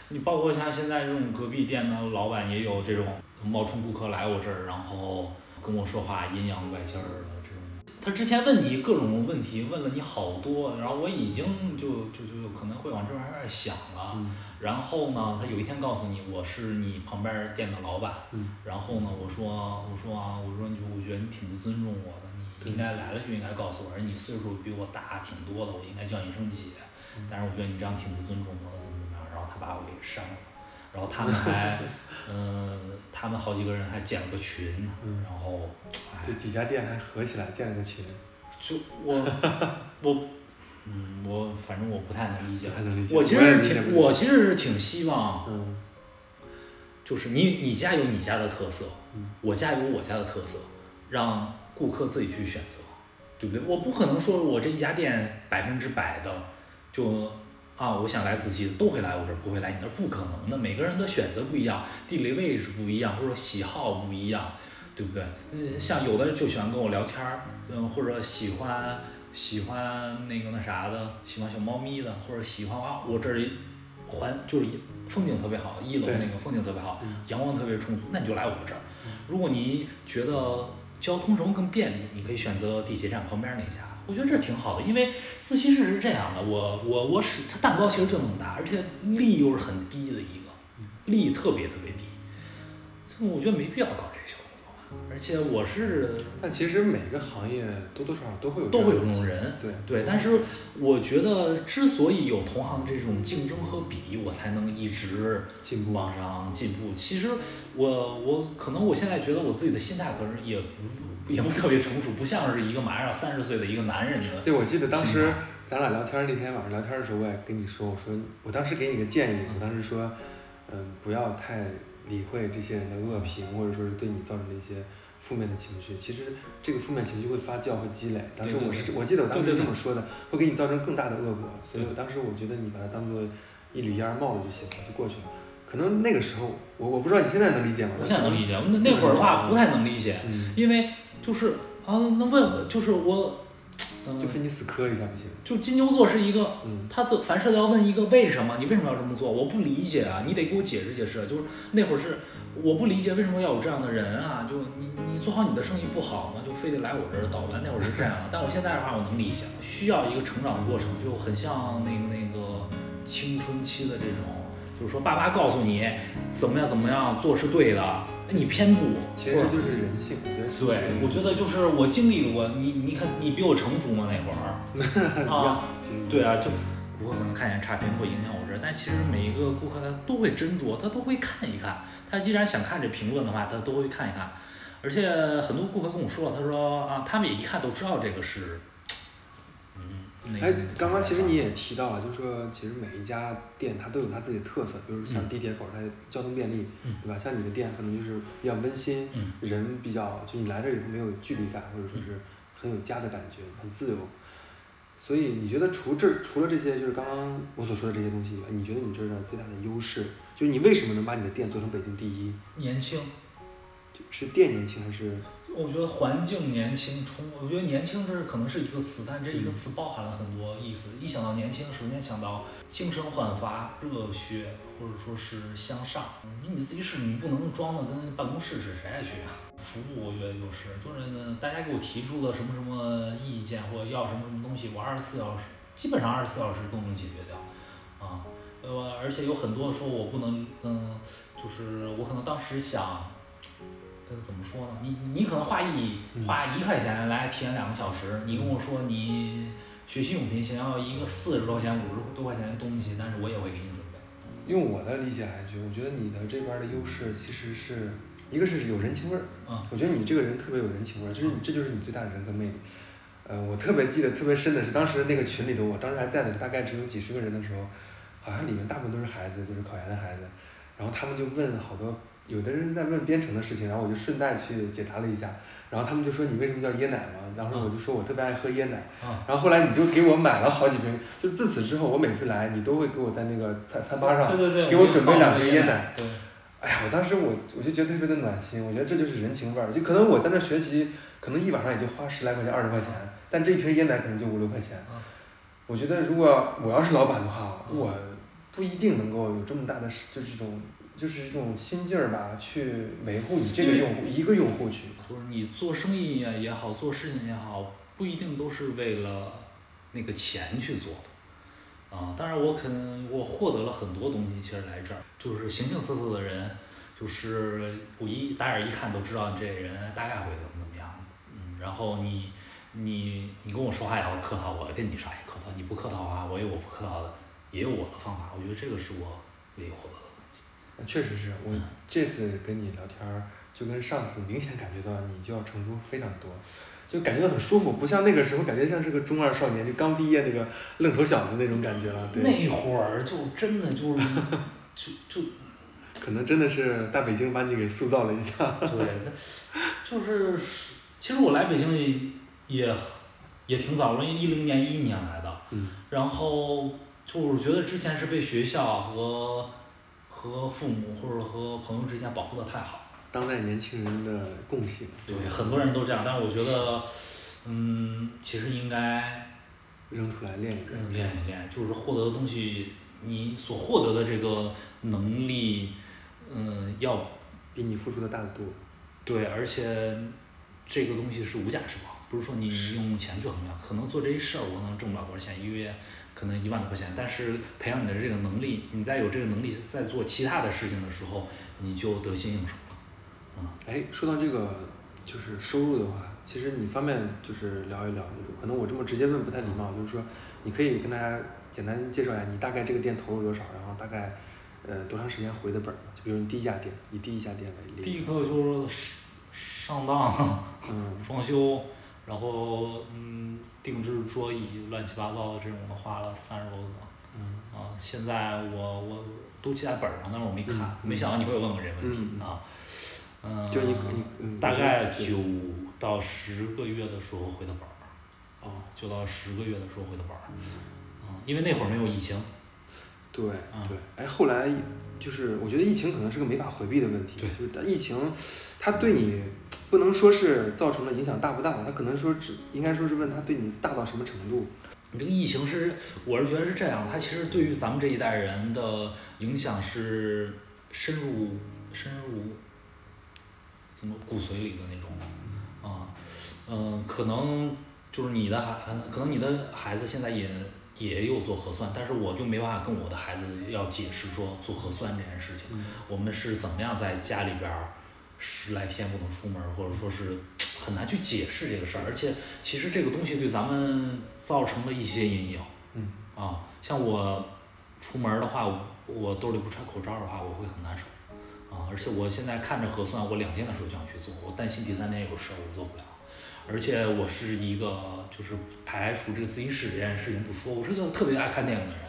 你包括像现在这种隔壁店的老板也有这种冒充顾客来我这儿，然后跟我说话阴阳怪气儿的这种。他之前问你各种问题，问了你好多，然后我已经就就就可能会往这玩意儿想了。嗯然后呢，他有一天告诉你我是你旁边店的老板，嗯。然后呢，我说我说啊，我说你我觉得你挺不尊重我的，你应该来了就应该告诉我，而你岁数比我大挺多的，我应该叫你一声姐。但是我觉得你这样挺不尊重我的，怎么怎么样，然后他把我给删了，然后他们 [LAUGHS] 还，嗯、他们好几个人还建了个群，嗯。然后，哎。这，几家店还合起来建了个群，就我 [LAUGHS] 我，嗯，我反正我不太能理解。太能理解。我其实挺，我其实是挺希望，嗯就是你你家有你家的特色，嗯我家有我家的特色，让顾客自己去选择，对不对？我不可能说我这一家店百分之百的就啊，我想来自己都会来我这儿，不会来你那儿，不可能的。每个人的选择不一样，地理位置不一样，或者喜好不一样，对不对？嗯，像有的人就喜欢跟我聊天儿，嗯，或者喜欢喜欢那个那啥的，喜欢小猫咪的，或者喜欢啊，我这儿环就是风景特别好，一楼那个风景特别好嗯，阳光特别充足，那你就来我这儿。如果你觉得交通什么更便利，你可以选择地铁站旁边那家。我觉得这挺好的，因为自习室是这样的，我我我使它蛋糕其实就那么大，而且力又是很低的一个，力特别特别低，所以我觉得没必要搞这个小动作吧。而且我是但其实每个行业多多少少都会有都会有这种人，对对，但是我觉得之所以有同行这种竞争和比，我才能一直进步往上进步。其实我我可能我现在觉得我自己的心态可能也不也不特别成熟，不像是一个马上要三十岁的一个男人的。对，我记得当时咱俩聊天儿那天晚上聊天儿的时候，我也跟你说，我说我当时给你个建议，我当时说，嗯，不要太理会这些人的恶评，或者说是对你造成的一些负面的情绪。其实这个负面情绪会发酵，会积累。当时我是对我记得我当时这么说的，会给你造成更大的恶果。所以我当时我觉得你把它当做一缕烟儿冒了就行了，就过去了。可能那个时候，我我不知道你现在能理解吗？我现在能理解，那那会儿的话不太能理解，嗯，因为就是啊，那问就是我，嗯、就非你死磕一下不行。就金牛座是一个嗯，他的凡事都要问一个为什么，你为什么要这么做？我不理解啊，你得给我解释解释。就是那会儿是我不理解为什么要有这样的人啊，就你你做好你的生意不好吗？就非得来我这儿捣乱。那会儿是这样的，[LAUGHS] 但我现在的话我能理解，需要一个成长的过程，就很像那个那个青春期的这种，就是说爸妈告诉你怎么样怎么样做是对的，你偏不，其实这就是人性，对，我觉得就是我经历过，你你看你比我成熟吗那会儿？[LAUGHS] 啊，对啊，就顾客可能看见差评会影响我这儿，但其实每一个顾客他都会斟酌，他都会看一看。他既然想看这评论的话，他都会看一看。而且很多顾客跟我说了，他说啊，他们也一看都知道这个是。哎，刚刚其实你也提到了，就是说，其实每一家店它都有它自己的特色，比如像嗯地铁口，它交通便利，嗯对吧？像你的店可能就是比较温馨，嗯人比较，就你来这儿以后没有距离感，或者说是很有家的感觉，很自由。所以你觉得除这除了这些，就是刚刚我所说的这些东西以外，你觉得你这儿的最大的优势，就是你为什么能把你的店做成北京第一？年轻，是店年轻还是？我觉得环境年轻，充，我觉得年轻这可能是一个词，但这一个词包含了很多意思。一想到年轻，首先想到精神焕发、热血，或者说是向上。你自己是你不能装的跟办公室似的，谁爱去啊？服务我觉得就是就是，大家给我提出的什么什么意见或者要什么什么东西，我二十四小时基本上二十四小时都能解决掉，啊，呃，而且有很多说我不能，嗯，就是我可能当时想。呃，怎么说呢？你你可能花一嗯花一块钱来体验两个小时，你跟我说你学习用品想要一个四十多块钱、五十多块钱的东西，但是我也会给你准备。用我的理解来觉，我觉得你的这边儿的优势其实是一个是有人情味儿，嗯我觉得你这个人特别有人情味儿，就是你这就是你最大的人格魅力。呃，我特别记得特别深的是，当时那个群里头，我当时还在的，大概只有几十个人的时候，好像里面大部分都是孩子，就是考研的孩子，然后他们就问好多，有的人在问编程的事情，然后我就顺带去解答了一下，然后他们就说你为什么叫椰奶嘛？当时我就说我特别爱喝椰奶，啊然后后来你就给我买了好几瓶，就自此之后，我每次来你都会给我在那个餐餐吧上给我准备两瓶瓶椰奶。对，哎呀，我当时我我就觉得特别的暖心，我觉得这就是人情味儿。就可能我在那学习，可能一晚上也就花十来块钱、二十块钱，但这一瓶椰奶可能就五六块钱啊。我觉得如果我要是老板的话，我不一定能够有这么大的就这种就是这种心劲儿吧，去维护你这个用户一个用户去。就是你做生意呀也好，做事情也好，不一定都是为了那个钱去做的。啊，当然我可能我获得了很多东西，其实来这儿就是形形色色的人，就是我一打眼一看都知道你这人大概会怎么怎么样。嗯，然后你你你跟我说话也要客套，我跟你说话也客套，你不客套啊，我有我不客套的，也有我的方法。我觉得这个是我唯一获得。确实是我这次跟你聊天儿，就跟上次明显感觉到你就要成熟非常多，就感觉到很舒服，不像那个时候感觉像是个中二少年，就刚毕业那个愣头小子那种感觉了。对，那会儿就真的就是 [LAUGHS] 就就可能真的是大北京把你给塑造了一下。对，那就是其实我来北京也也也挺早，我一零年一一年来的，嗯然后就是觉得之前是被学校和和父母或者和朋友之间保护的太好，当代年轻人的共性。对，很多人都这样，但是我觉得，嗯，其实应该扔出来练一练。嗯练一练，就是获得的东西，你所获得的这个能力，嗯，要比你付出的大得多。对，而且这个东西是无价之宝，不是说你用钱去衡量。可能做这一事儿，我能挣不了多少钱，一个月可能一万多块钱，但是培养你的这个能力，你再有这个能力，在做其他的事情的时候，你就得心应手了。哎，说到这个就是收入的话，其实你方便就是聊一聊，就是可能我这么直接问不太礼貌，就是说你可以跟大家简单介绍一下你大概这个店投入多少，然后大概呃多长时间回的本儿嘛？就比如你第一家店，以第一家店为例。第一个就是上当。嗯 [LAUGHS] 装修，然后嗯定制桌椅，乱七八糟的这种的花了三十多个。嗯啊，现在我我都记在本儿上，但是我没看，嗯没想到你会问我这问题、嗯嗯啊。嗯，就你你嗯大概对九到十个月的时候回的本儿，哦，九到十个月的时候回的本儿。嗯，因为那会儿没有疫情。对啊对，哎，后来就是我觉得疫情可能是个没法回避的问题，对就是它疫情，它对你不能说是造成了影响大不大，他可能说只应该说是问他对你大到什么程度。你这个疫情是，我是觉得是这样，它其实对于咱们这一代人的影响是深入深入怎么骨髓里的那种啊，嗯、可能就是你的孩，可能你的孩子现在也也有做核酸，但是我就没办法跟我的孩子要解释说做核酸这件事情，嗯我们是怎么样在家里边儿十来天不能出门儿，或者说是很难去解释这个事儿，而且其实这个东西对咱们造成了一些阴影。嗯啊，像我出门儿的话，我我兜里不揣口罩的话，我会很难受。啊，而且我现在看着核酸，我两天的时候就想去做，我担心第三天有事儿我做不了。而且我是一个就是排除这个自习室这件事情不说，我是个特别爱看电影的人。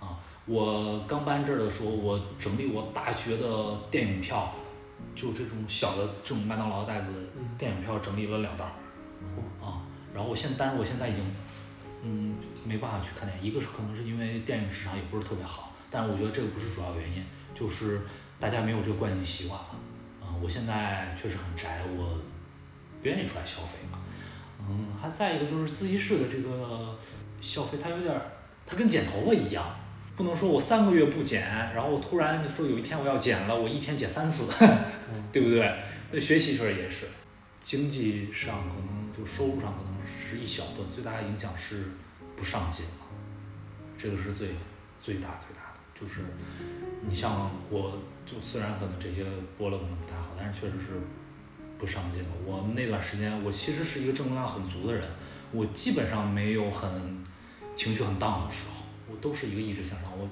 啊，我刚搬这儿的时候，我整理我大学的电影票，就这种小的这种麦当劳袋子电影票整理了两袋儿。啊，然后我现但是我现在已经，嗯，没办法去看电影。一个是可能是因为电影市场也不是特别好，但是我觉得这个不是主要原因，就是大家没有这个惯性习惯了。啊、我现在确实很宅，我不愿意出来消费嘛。嗯，还再一个就是自习室的这个消费，它有点儿，它跟剪头发一样，不能说我三个月不减，然后突然说有一天我要减了，我一天减三次，[LAUGHS] 对不对？那学习时候也是，经济上可能就收入上可能是一小部分，最大的影响是不上进了，这个是最最大最大的。就是你像我，就虽然可能这些播了可能不太好，但是确实是不上进了。我们那段时间，我其实是一个正能量很足的人，我基本上没有很情绪很荡的时候，我都是一个意志向上。我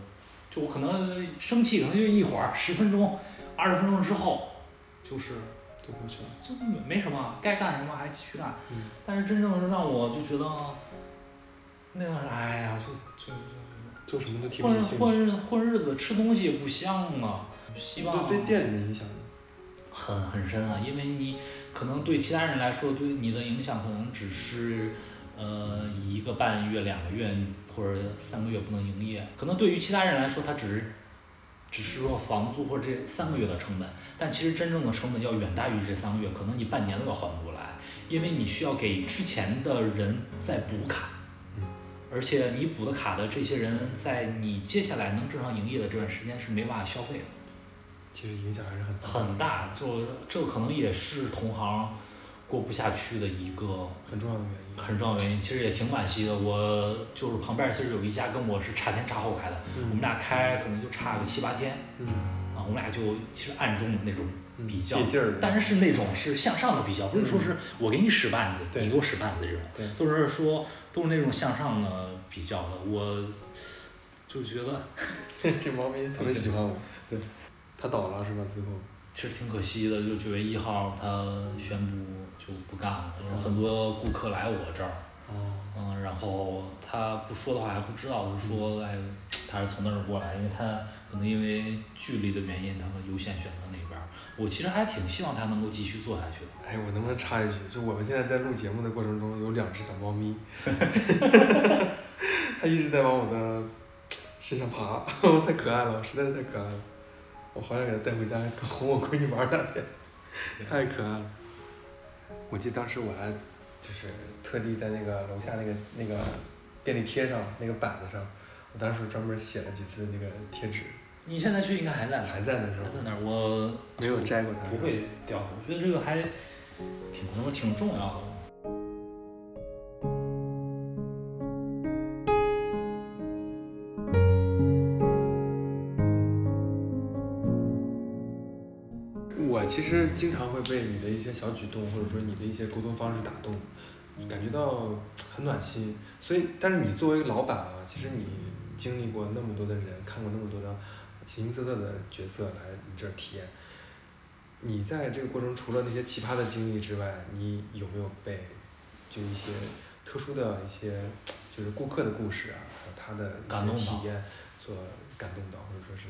就我可能生气，可能就一会儿，十分钟、二十分钟之后，就是就过去了。就没没什么，该干什么还继续干。嗯但是真正让我就觉得，那段儿哎呀，就就就就什么都提不混起。混日混日子，吃东西也不香啊。希望对对店里的影响？很很深啊，因为你可能对其他人来说，对你的影响可能只是，呃，一个半月、两个月或者三个月不能营业，可能对于其他人来说，他只是，只是说房租或者这三个月的成本，但其实真正的成本要远大于这三个月，可能你半年都要还不过来，因为你需要给之前的人再补卡。嗯而且你补的卡的这些人，在你接下来能正常营业的这段时间是没办法消费的。其实影响还是很大。很大，就这可能也是同行过不下去的一个很重要的原因。很重要的原因。其实也挺惋惜的，我就是旁边其实有一家跟我是差前差后开的，我们俩开可能就差个七八天嗯啊，我们俩就其实暗中的那种嗯比较借劲儿但是是那种是向上的比较，不是说是我给你使绊子，对你给我使绊子这种，对都是说都是那种向上的比较的，我就觉得 [LAUGHS] 这猫咪特别喜欢我。对，它倒了是吧？最后。其实挺可惜的，就九月一号它宣布就不干了，很多顾客来我这儿，哦。嗯，然后他不说的话还不知道，他说哎，他是从那儿过来，因为他可能因为距离的原因，他们优先选择那边儿。我其实还挺希望他能够继续做下去的。哎，我能不能插一句？就我们现在在录节目的过程中，有两只小猫咪 [LAUGHS] [LAUGHS] 它一直在往我的身上爬，[LAUGHS] 太可爱了，实在是太可爱了。我好想给它带回家，哄我闺女玩两天，太可爱了。我记得当时我还就是特地在那个楼下那个那个便利贴上那个板子上，我当时专门写了几次那个贴纸，你现在去应该还在那儿，还在那是吧还在那儿，我没有摘过它。不会掉。我觉得这个还挺什么挺重要的。其实经常会被你的一些小举动，或者说你的一些沟通方式打动，感觉到很暖心。所以，但是你作为老板啊，其实你经历过那么多的人，看过那么多的形形色色的角色来你这儿体验，你在这个过程除了那些奇葩的经历之外，你有没有被就一些特殊的一些就是顾客的故事啊，还有他的一些体验所感动到，或者说是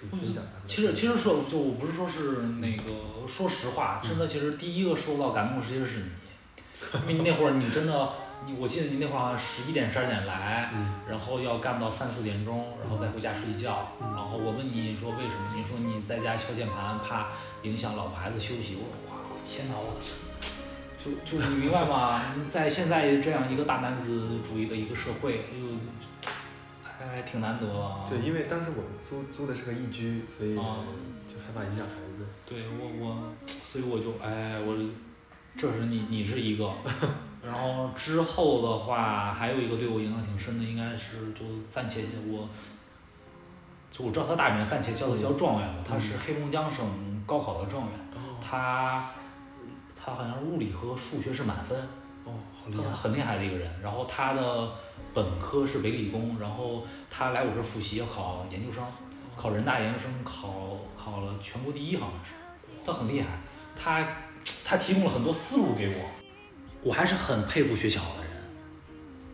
可以分享他们的其实其实说就我不是说是那个说实话，真的其实第一个受到感动的其实是你，因为你那会儿你真的，你我记得你那会儿好像十一点十二点来，嗯然后要干到三四点钟，然后再回家睡觉。然后我问你说为什么？你说你在家敲键盘怕影响老婆孩子休息。我说哇天哪，我就就你明白吗？在现在这样一个大男子主义的一个社会，哎呦，还挺难得啊。对，因为当时我租租的是个一居，所以啊就害怕影响孩子。对我我，所以我就哎我，这是你你是一个，[LAUGHS] 然后之后的话还有一个对我影响挺深的，应该是就暂且我，就我知道他大名暂且叫他叫状元吧，他是黑龙江省高考的状元，哦他他好像是物理和数学是满分，哦，好厉害！他很厉害的一个人。然后他的本科是北理工，然后他来我这复习要考研究生，考人大研究生，考考了全国第一好像是，他很厉害，他他提供了很多思路给我，我还是很佩服学巧的人，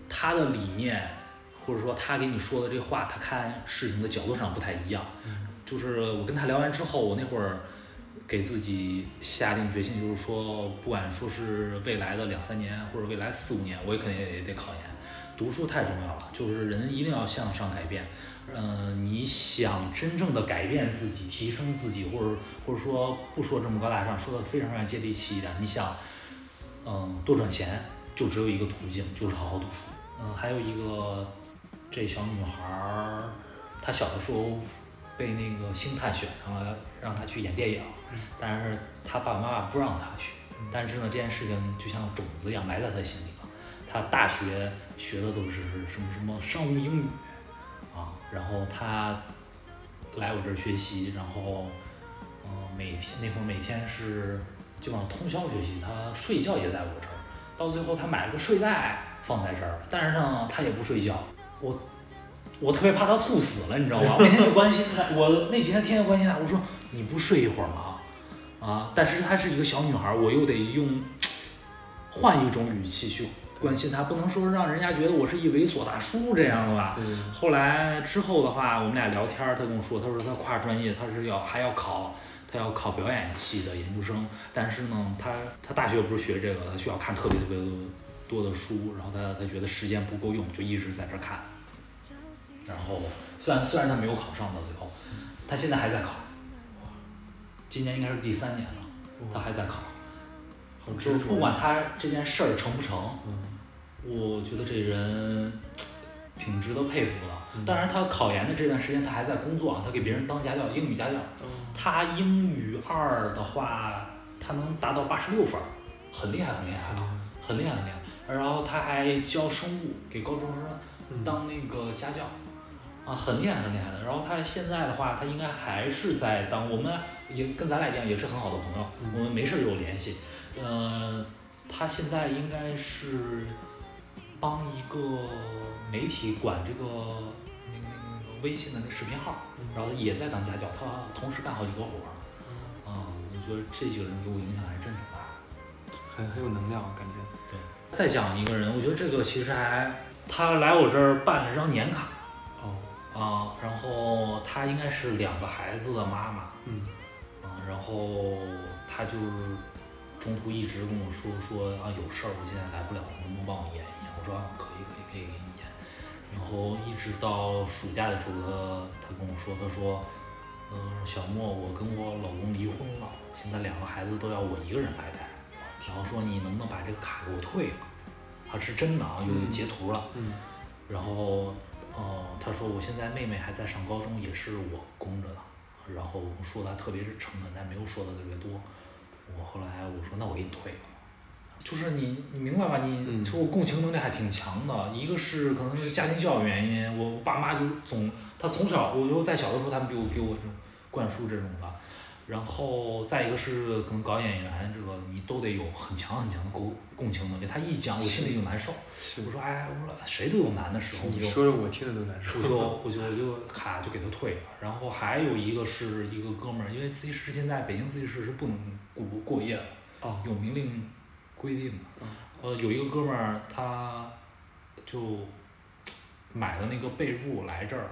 他的理念或者说他给你说的这话，他看事情的角度上不太一样。就是我跟他聊完之后，我那会儿给自己下定决心，就是说，不管说是未来的两三年或者未来四五年，我也肯定也得考研。读书太重要了，就是人一定要向上改变。嗯、你想真正的改变自己、提升自己，或者或者说不说这么高大上，说的非常非常接地气一点，你想，嗯，多赚钱，就只有一个途径，就是好好读书。嗯，还有一个，这小女孩儿，她小的时候被那个星探选上了，让她去演电影，但是她爸爸妈妈不让她去。但是呢，这件事情就像种子一样埋在她心里了。她大学学的都是什么什么商务英语啊，然后她来我这儿学习，然后嗯、每天那会儿每天是基本上通宵学习，她睡觉也在我这儿。到最后，她买了个睡袋放在这儿，但是呢，她也不睡觉。我我特别怕她猝死了，你知道吗？我每天就关心她，我那几天天天关心她，我说你不睡一会儿吗？啊！但是她是一个小女孩，我又得用换一种语气去关心他，不能说让人家觉得我是一猥琐大叔这样的吧？后来之后的话，我们俩聊天儿，他跟我说，他说他跨专业，他是要还要考，他要考表演系的研究生，但是呢，他他大学不是学这个，他需要看特别特别多的书，然后他他觉得时间不够用，就一直在这儿看。然后虽然虽然他没有考上到最后，他现在还在考，今年应该是第三年了，他还在考。好就是不管他这件事儿成不成，嗯我觉得这人挺值得佩服的。嗯当然，他考研的这段时间他还在工作啊，他给别人当家教，英语家教。哦他英语二的话，他能达到八十六分儿，很厉害，很厉害啊，很厉害，很厉害。然后他还教生物，给高中生嗯当那个家教，啊，很厉害，很厉害的。然后他现在的话，他应该还是在当，我们也跟咱俩一样，也是很好的朋友，嗯我们没事儿就有联系。呃，他现在应该是帮一个媒体管这个那个那个那个微信的那个视频号，然后也在当家教，他同时干好几个活儿。啊、我觉得这几个人给我影响还真挺大的。很很有能量，感觉。对，再讲一个人，我觉得这个其实还，他来我这儿办了张年卡，哦，啊，啊，然后她应该是两个孩子的妈妈，嗯啊，然后她就中途一直跟我说说啊有事儿，我现在来不了，能不能帮我演一演？我说啊可以可以可以给你演。然后一直到暑假的时候，他他跟我说，他说，嗯、小莫，我跟我老公离婚了，现在两个孩子都要我一个人来带，然后说你能不能把这个卡给我退了？啊，是真的啊，有有截图了。嗯然后，呃，他说我现在妹妹还在上高中，也是我供着的。然后说的特别是诚恳，但没有说的特别多。我后来我说那我给你退了。就是你你明白吧？你嗯就共情能力还挺强的。一个是可能是家庭教育原因，我爸妈就总他从小我就在小的时候他们给我给我这种灌输这种的。然后再一个是可能搞演员这个你都得有很强很强的共共情能力。他一讲我心里就难受。我说哎，我说谁都有难的时候，你就说着我听着都难受我。就我就我就卡就给他退了。然后还有一个是一个哥们儿，因为自习室现在北京自习室是不能过过夜的，哦，有明令规定的嗯。呃，有一个哥们儿他就买了那个被褥来这儿。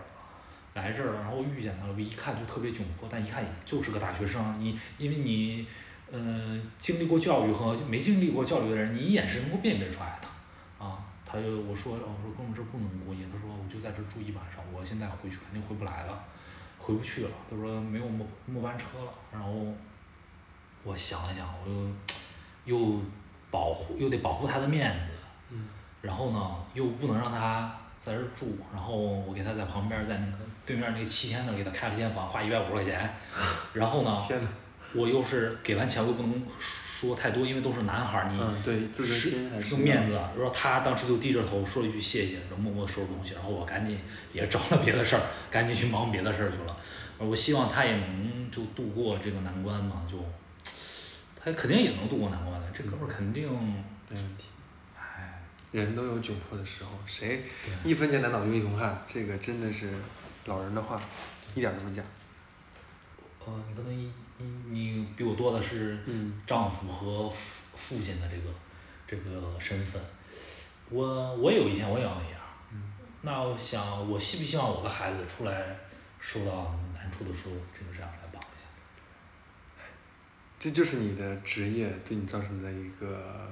来这儿，然后遇见他了，我一看就特别窘迫，但一看也就是个大学生。你因为你，嗯、经历过教育和没经历过教育的人，你一眼是能够辨别出来的。啊，他就我说我说哥们儿这不能过夜，他说我就在这儿住一晚上，我现在回去肯定回不来了，回不去了。他说没有末末班车了，然后我想了想，我又又保护又得保护他的面子，嗯然后呢又不能让他在这儿住，然后我给他在旁边儿在那个对面那个七天那儿给他开了间房，花一百五十块钱，[LAUGHS] 然后呢！我又是给完钱我又不能说太多，因为都是男孩儿，你。嗯，对，自尊心还是这个面子，然后他当时就低着头说了一句谢谢，然后默默收拾东西，然后我赶紧也找了别的事儿，赶紧去忙别的事儿去了。我希望他也能就度过这个难关嘛，就他肯定也能度过难关的，这哥们儿肯定，没问题。哎，人都有窘迫的时候，谁，一分钱难倒用一桶汗，这个真的是老人的话，一点都不假。呃，你可能你你比我多的是嗯丈夫和父父亲的这个这个身份，我我有一天我也要那样。嗯那我想，我希不希望我的孩子出来受到难处的时候，这个这样来帮一下？这就是你的职业对你造成的一个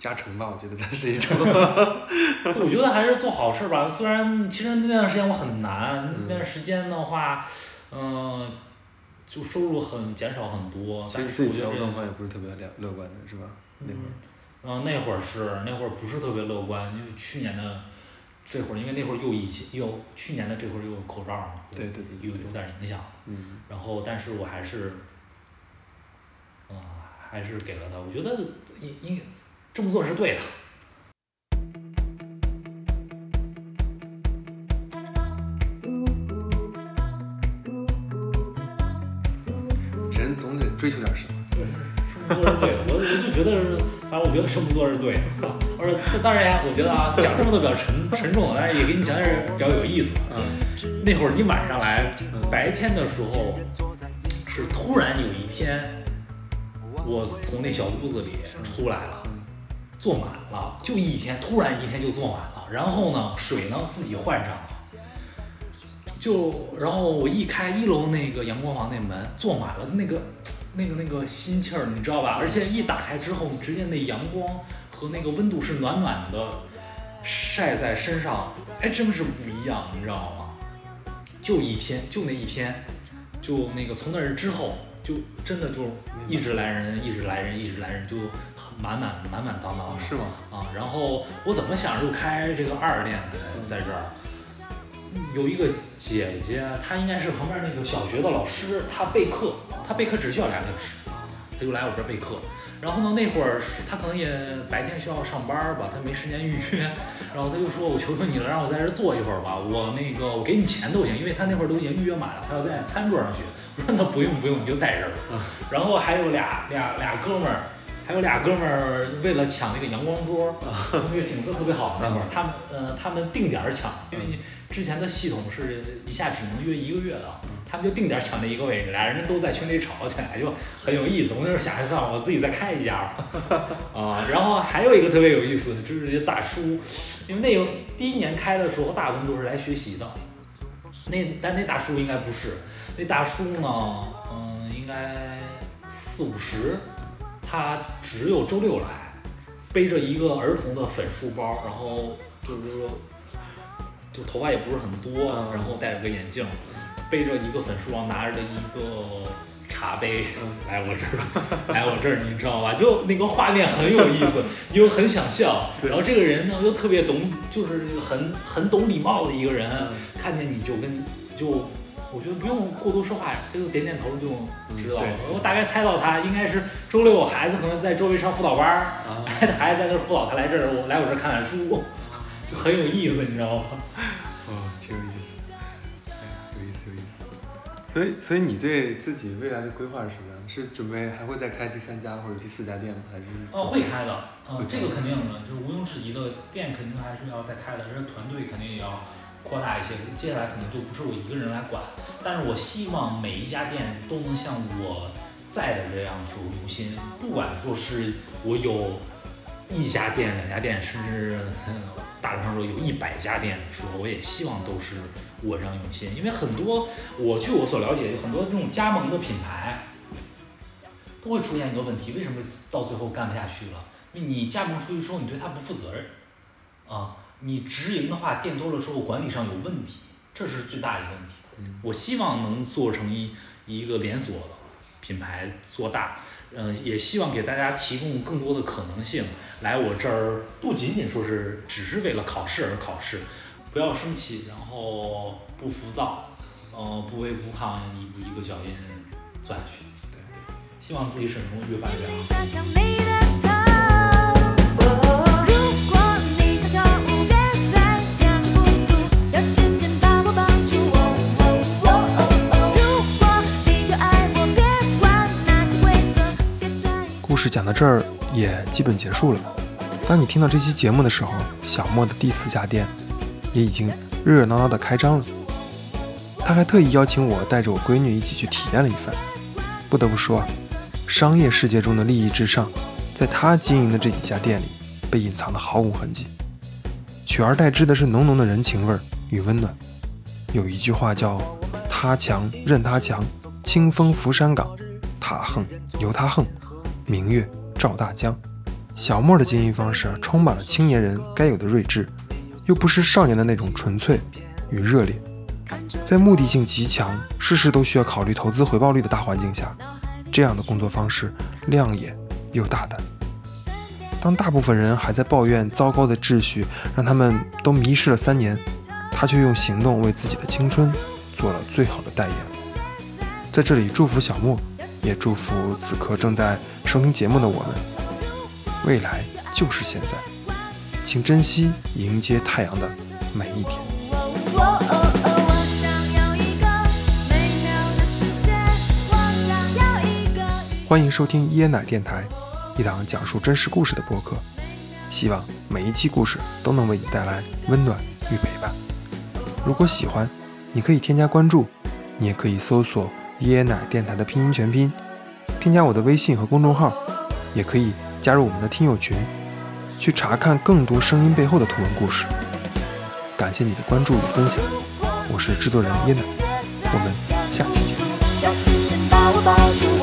加成吧，我觉得它是一种。[LAUGHS] 对，我觉得还是做好事儿吧。虽然其实那段时间我很难，嗯那段时间的话，嗯、就收入很减少很多，其但实自己财务是我觉得状况也不是特别乐乐观的，是吧？那会儿。然后那会儿是那会儿不是特别乐观，因为去年的这会儿，因为那会儿又疫情，又去年的这会儿又有口罩嘛，对对对对有有点影响。嗯，然后，但是我还是，啊、还是给了他。我觉得应应这么做是对的。人总得追求点什么。对，这么做是对的。我我就觉得，反正我觉得这么做是对的。啊，而且当然呀，我觉得啊，讲这么多比较沉沉重，但是也给你讲点比较有意思的。嗯那会儿你晚上来，白天的时候是突然有一天，我从那小屋子里出来了，坐满了，就一天，突然一天就坐满了。然后呢，水呢自己换上了，就然后我一开一楼那个阳光房那门，坐满了，那个那个那个心气儿，你知道吧？而且一打开之后，直接那阳光和那个温度是暖暖的，晒在身上，哎，真是不一样，你知道吗？就一天，就那一天，就那个从那儿之后，就真的就一直来人，一直来人，一直来人，就很满满满满当当的。是吗？啊，然后我怎么想就开这个二店的在这儿，有一个姐姐，她应该是旁边那个小学的老师，她备课，她备课只需要两个小时，她就来我这儿备课。然后呢，那会儿是她可能也白天需要上班儿吧，她没时间预约，然后她就说：“我求求你了，让我在这儿坐一会儿吧，我那个我给你钱都行，因为她那会儿都已经预约满了，她要在餐桌上学。”我说：“那不用不用，你就在这儿吧。”然后还有俩俩俩哥们儿，还有俩哥们儿为了抢那个阳光桌，那个景色特别好。那会儿他们呃他们定点儿抢，因为之前的系统是一下只能约一个月的，他们就定点儿抢那一个位置，俩人都在群里吵起来，就很有意思。我那时候想一算了，我自己再开一家吧。[LAUGHS] 啊，然后还有一个特别有意思，就是这大叔，因为那有第一年开的时候，大部分都是来学习的。那但那大叔应该不是，那大叔呢，嗯，应该四五十，他只有周六来，背着一个儿童的粉书包，然后就是说，就头发也不是很多，嗯然后戴着个眼镜，背着一个粉书包，拿着一个茶杯来我这儿，来我这儿，你知道吧？就那个画面很有意思，又很想笑。然后这个人呢又特别懂，就是很很懂礼貌的一个人，看见你就跟就。我觉得不用过多说话，就点点头就知道了。嗯我大概猜到他应该是周六孩子可能在周围上辅导班儿，啊，[LAUGHS] 孩子在那儿辅导，他来这儿，我来我这儿看看书，[LAUGHS] 就很有意思，你知道吗？哦，挺有意思，哎，有意思有意思。所以，所以你对自己未来的规划是什么样的？是准备还会再开第三家或者第四家店吗？还是？哦，会开的，呃会，开这个肯定的，就是毋庸置疑的，店肯定还是要再开的，而且团队肯定也要扩大一些。接下来可能就不是我一个人来管，但是我希望每一家店都能像我在的这样说用心，不管说是我有一家店、两家店，甚至大致上说有一百家店的时候，我也希望都是我这样用心，因为很多我据我所了解，有很多这种加盟的品牌。都会出现一个问题，为什么到最后干不下去了？因为你加盟出去之后，你对它不负责任，啊，你直营的话，店多了之后管理上有问题，这是最大的一个问题。嗯我希望能做成一一个连锁品牌做大，嗯、也希望给大家提供更多的可能性。来我这儿不仅仅说是只是为了考试而考试，不要生气，然后不浮躁，呃，不卑不亢，一步一个脚印做下去。对对希望自己始终越办越好。故事讲到这儿也基本结束了。当你听到这期节目的时候，小莫的第四家店也已经热热闹闹的开张了。他还特意邀请我带着我闺女一起去体验了一番。不得不说，商业世界中的利益至上，在他经营的这几家店里被隐藏的毫无痕迹，取而代之的是浓浓的人情味儿与温暖。有一句话叫“他强任他强，清风拂山岗，他横由他横，明月照大江。”小莫的经营方式充满了青年人该有的睿智，又不失少年的那种纯粹与热烈。在目的性极强、事事都需要考虑投资回报率的大环境下，这样的工作方式亮眼又大胆。当大部分人还在抱怨糟糕的秩序让他们都迷失了三年，他却用行动为自己的青春做了最好的代言。在这里祝福小莫，也祝福此刻正在收听节目的我们。未来就是现在，请珍惜迎接太阳的每一天。欢迎收听椰奶电台，一档讲述真实故事的播客。希望每一期故事都能为你带来温暖与陪伴。如果喜欢，你可以添加关注，你也可以搜索椰奶电台的拼音全拼，添加我的微信和公众号，也可以加入我们的听友群，去查看更多声音背后的图文故事。感谢你的关注与分享，我是制作人椰奶，我们下期见。要紧紧把我抱住。